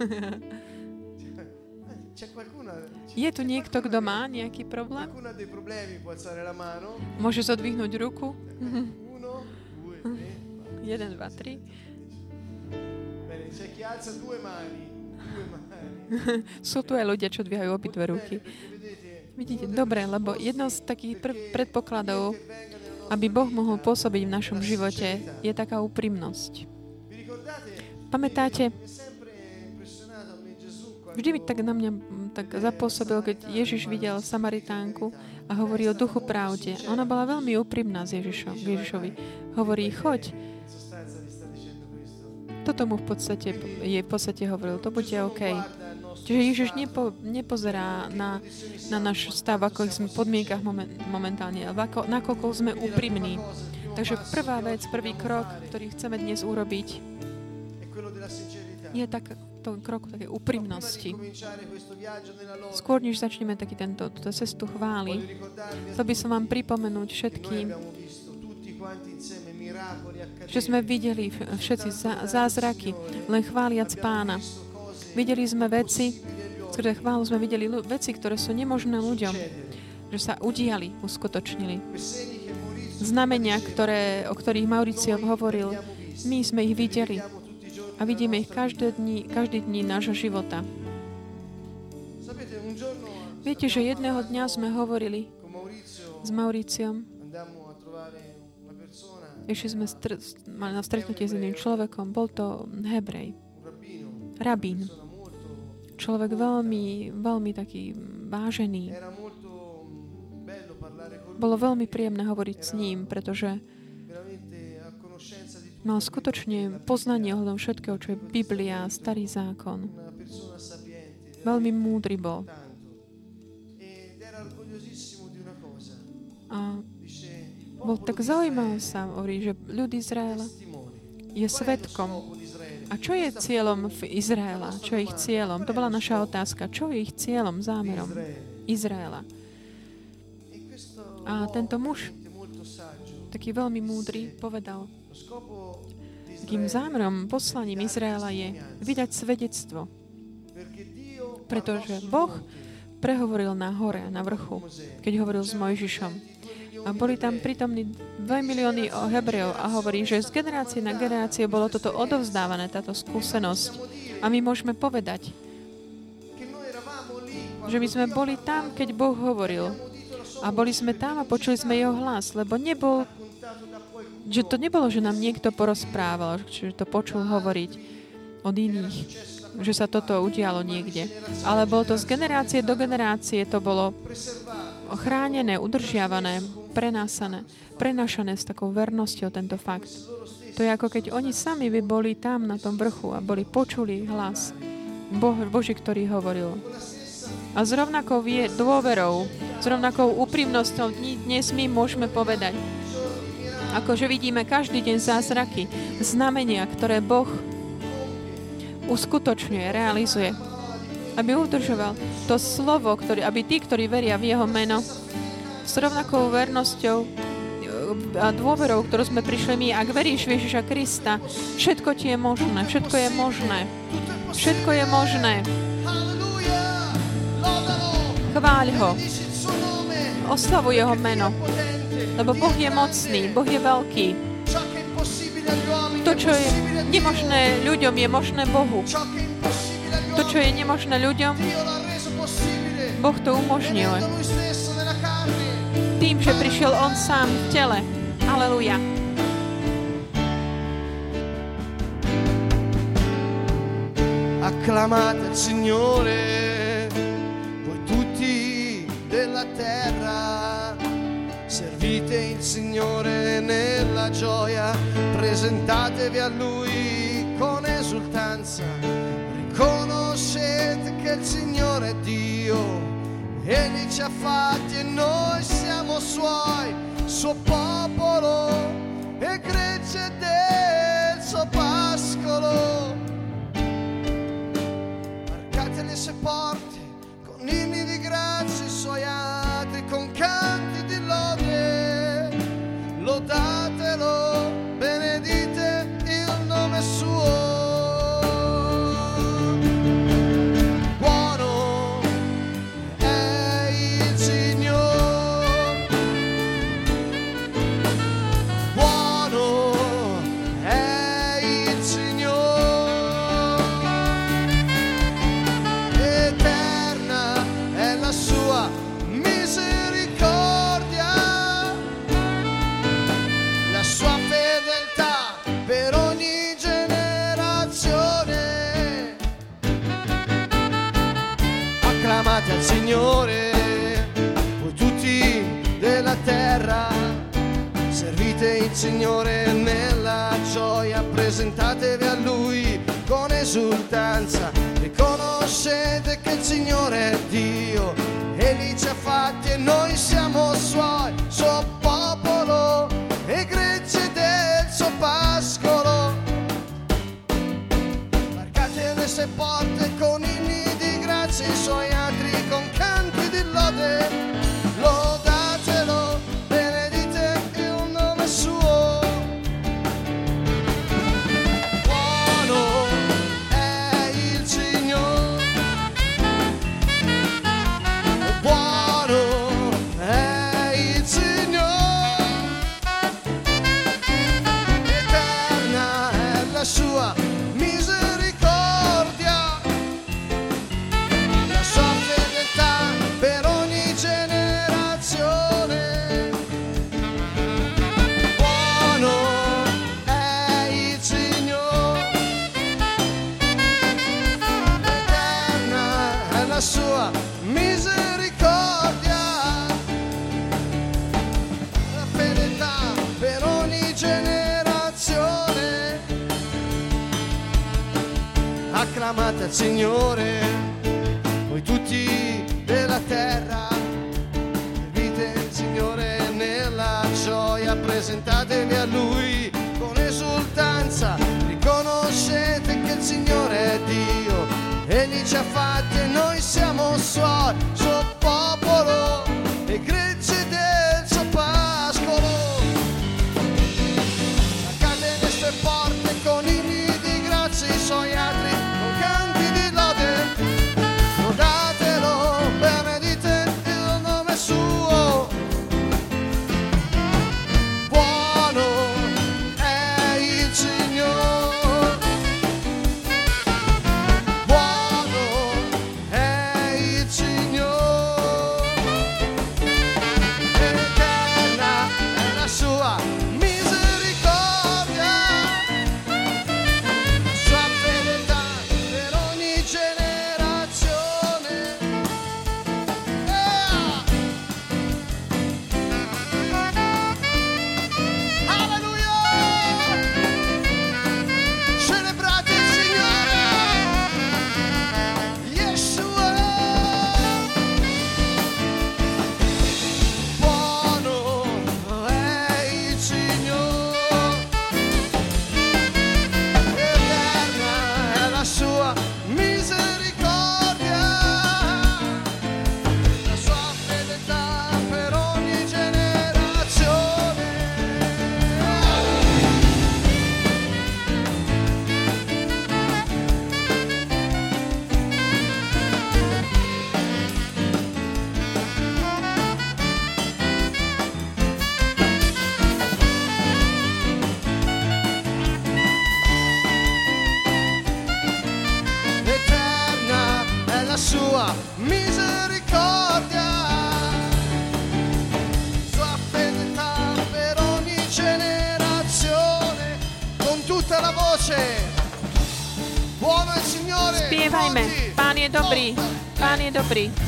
Je tu niekto, kto má nejaký problém? Môže zodvihnúť ruku? Jeden, dva, tri. Sú tu aj ľudia, čo dvíhajú obidve ruky. Vidíte, dobre, lebo jedno z takých pr- predpokladov, aby Boh mohol pôsobiť v našom živote, je taká úprimnosť. Pamätáte, vždy mi tak na mňa tak zapôsobil, keď Ježiš videl Samaritánku a hovorí o duchu pravde. Ona bola veľmi úprimná s Ježišom, Ježišovi. Hovorí, choď, toto mu v podstate, je v podstate hovoril, to bude OK. Čiže Ježiš nepo, nepozerá na, na náš stav, ako sme v podmienkach moment, momentálne, ale ako, nakoľko sme úprimní. Takže prvá vec, prvý krok, ktorý chceme dnes urobiť, je tak, to krok také úprimnosti. Skôr, než začneme taký tento, túto cestu chvály, chcel by som vám pripomenúť všetkým, že sme videli všetci zázraky, len chváliac pána. Videli sme veci, ktoré chválu sme videli veci, ktoré sú nemožné ľuďom, že sa udiali, uskutočnili. Znamenia, ktoré, o ktorých Mauricio hovoril, my sme ich videli a vidíme ich každé dni, každý dní nášho života. Viete, že jedného dňa sme hovorili s Mauriciom Išli sme str- mali na stretnutie s iným človekom. Bol to Hebrej. Rabín. Človek veľmi, veľmi taký vážený. Bolo veľmi príjemné hovoriť s ním, pretože mal skutočne poznanie ohľadom všetkého, čo je Biblia, Starý zákon. Veľmi múdry bol. A bol tak zaujímavé sa, hovorí, že ľud Izraela je svetkom. A čo je cieľom v Izraela? Čo je ich cieľom? To bola naša otázka. Čo je ich cieľom, zámerom Izraela? A tento muž, taký veľmi múdry, povedal, takým zámerom, poslaním Izraela je vydať svedectvo. Pretože Boh prehovoril na hore, na vrchu, keď hovoril s Mojžišom. A boli tam prítomní 2 milióny Hebrejov a hovorí, že z generácie na generácie bolo toto odovzdávané, táto skúsenosť. A my môžeme povedať, že my sme boli tam, keď Boh hovoril. A boli sme tam a počuli sme jeho hlas, lebo nebol, že to nebolo, že nám niekto porozprával, že to počul hovoriť od iných, že sa toto udialo niekde. Ale bolo to z generácie do generácie, to bolo chránené, udržiavané, prenásané, prenašané s takou vernosťou tento fakt. To je ako keď oni sami by boli tam na tom vrchu a boli počuli hlas Boh, Boží, ktorý hovoril. A s rovnakou dôverou, s rovnakou úprimnosťou dnes my môžeme povedať, akože vidíme každý deň zázraky, znamenia, ktoré Boh uskutočňuje, realizuje. Aby udržoval to slovo, ktorý, aby tí, ktorí veria v Jeho meno, s rovnakou vernosťou e, a dôverou, ktorú sme prišli my, ak veríš v Ježiša Krista, všetko ti je možné, všetko je možné. Všetko je možné. Chváľ ho. Oslavuj jeho meno. Lebo Boh je mocný, Boh je veľký. To, čo je nemožné ľuďom, je možné Bohu. To, čo je nemožné ľuďom, Boh to umožnil. Tým, že prišiel On sám v tele. Aleluja. acclamate il Signore. della terra. Servite il Signore nella gioia, presentatevi a Lui con esultanza. Riconoscete che il Signore è Dio, Egli ci ha fatti e noi siamo Suoi, Suo popolo e gregge del suo pascolo. Marcate le sue porte con inni di grazia suoi atri 立てろ。Signore nella gioia, presentatevi a Lui con esultanza, riconoscete che il Signore è Dio, Egli ci ha fatti e noi siamo Suoi, Suo popolo e gregge del suo pascolo. Marcate le sue porte con inni di grazia, i suoi Acclamate al Signore, voi tutti della terra. Servite il Signore nella gioia, presentatevi a Lui con esultanza. Riconoscete che il Signore è Dio, Egli ci ha fatti e noi siamo Suoi, Suo popolo e Suo free.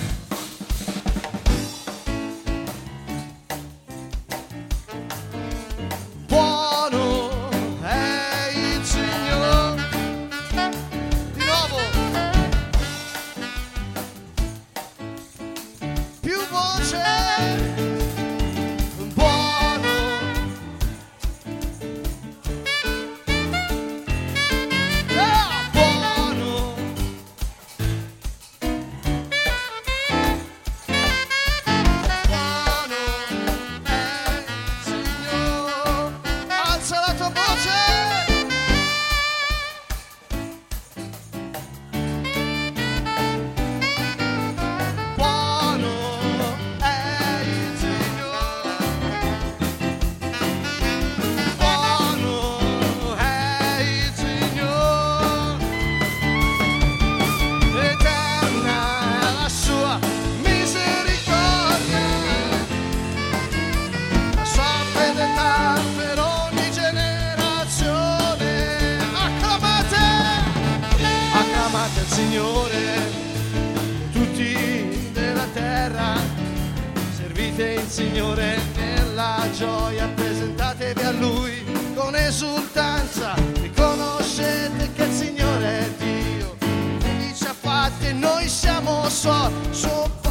il Signore nella gioia, presentatevi a Lui con esultanza, riconoscete che il Signore è Dio, Egli ci ha fatti e noi siamo Suoi. Suo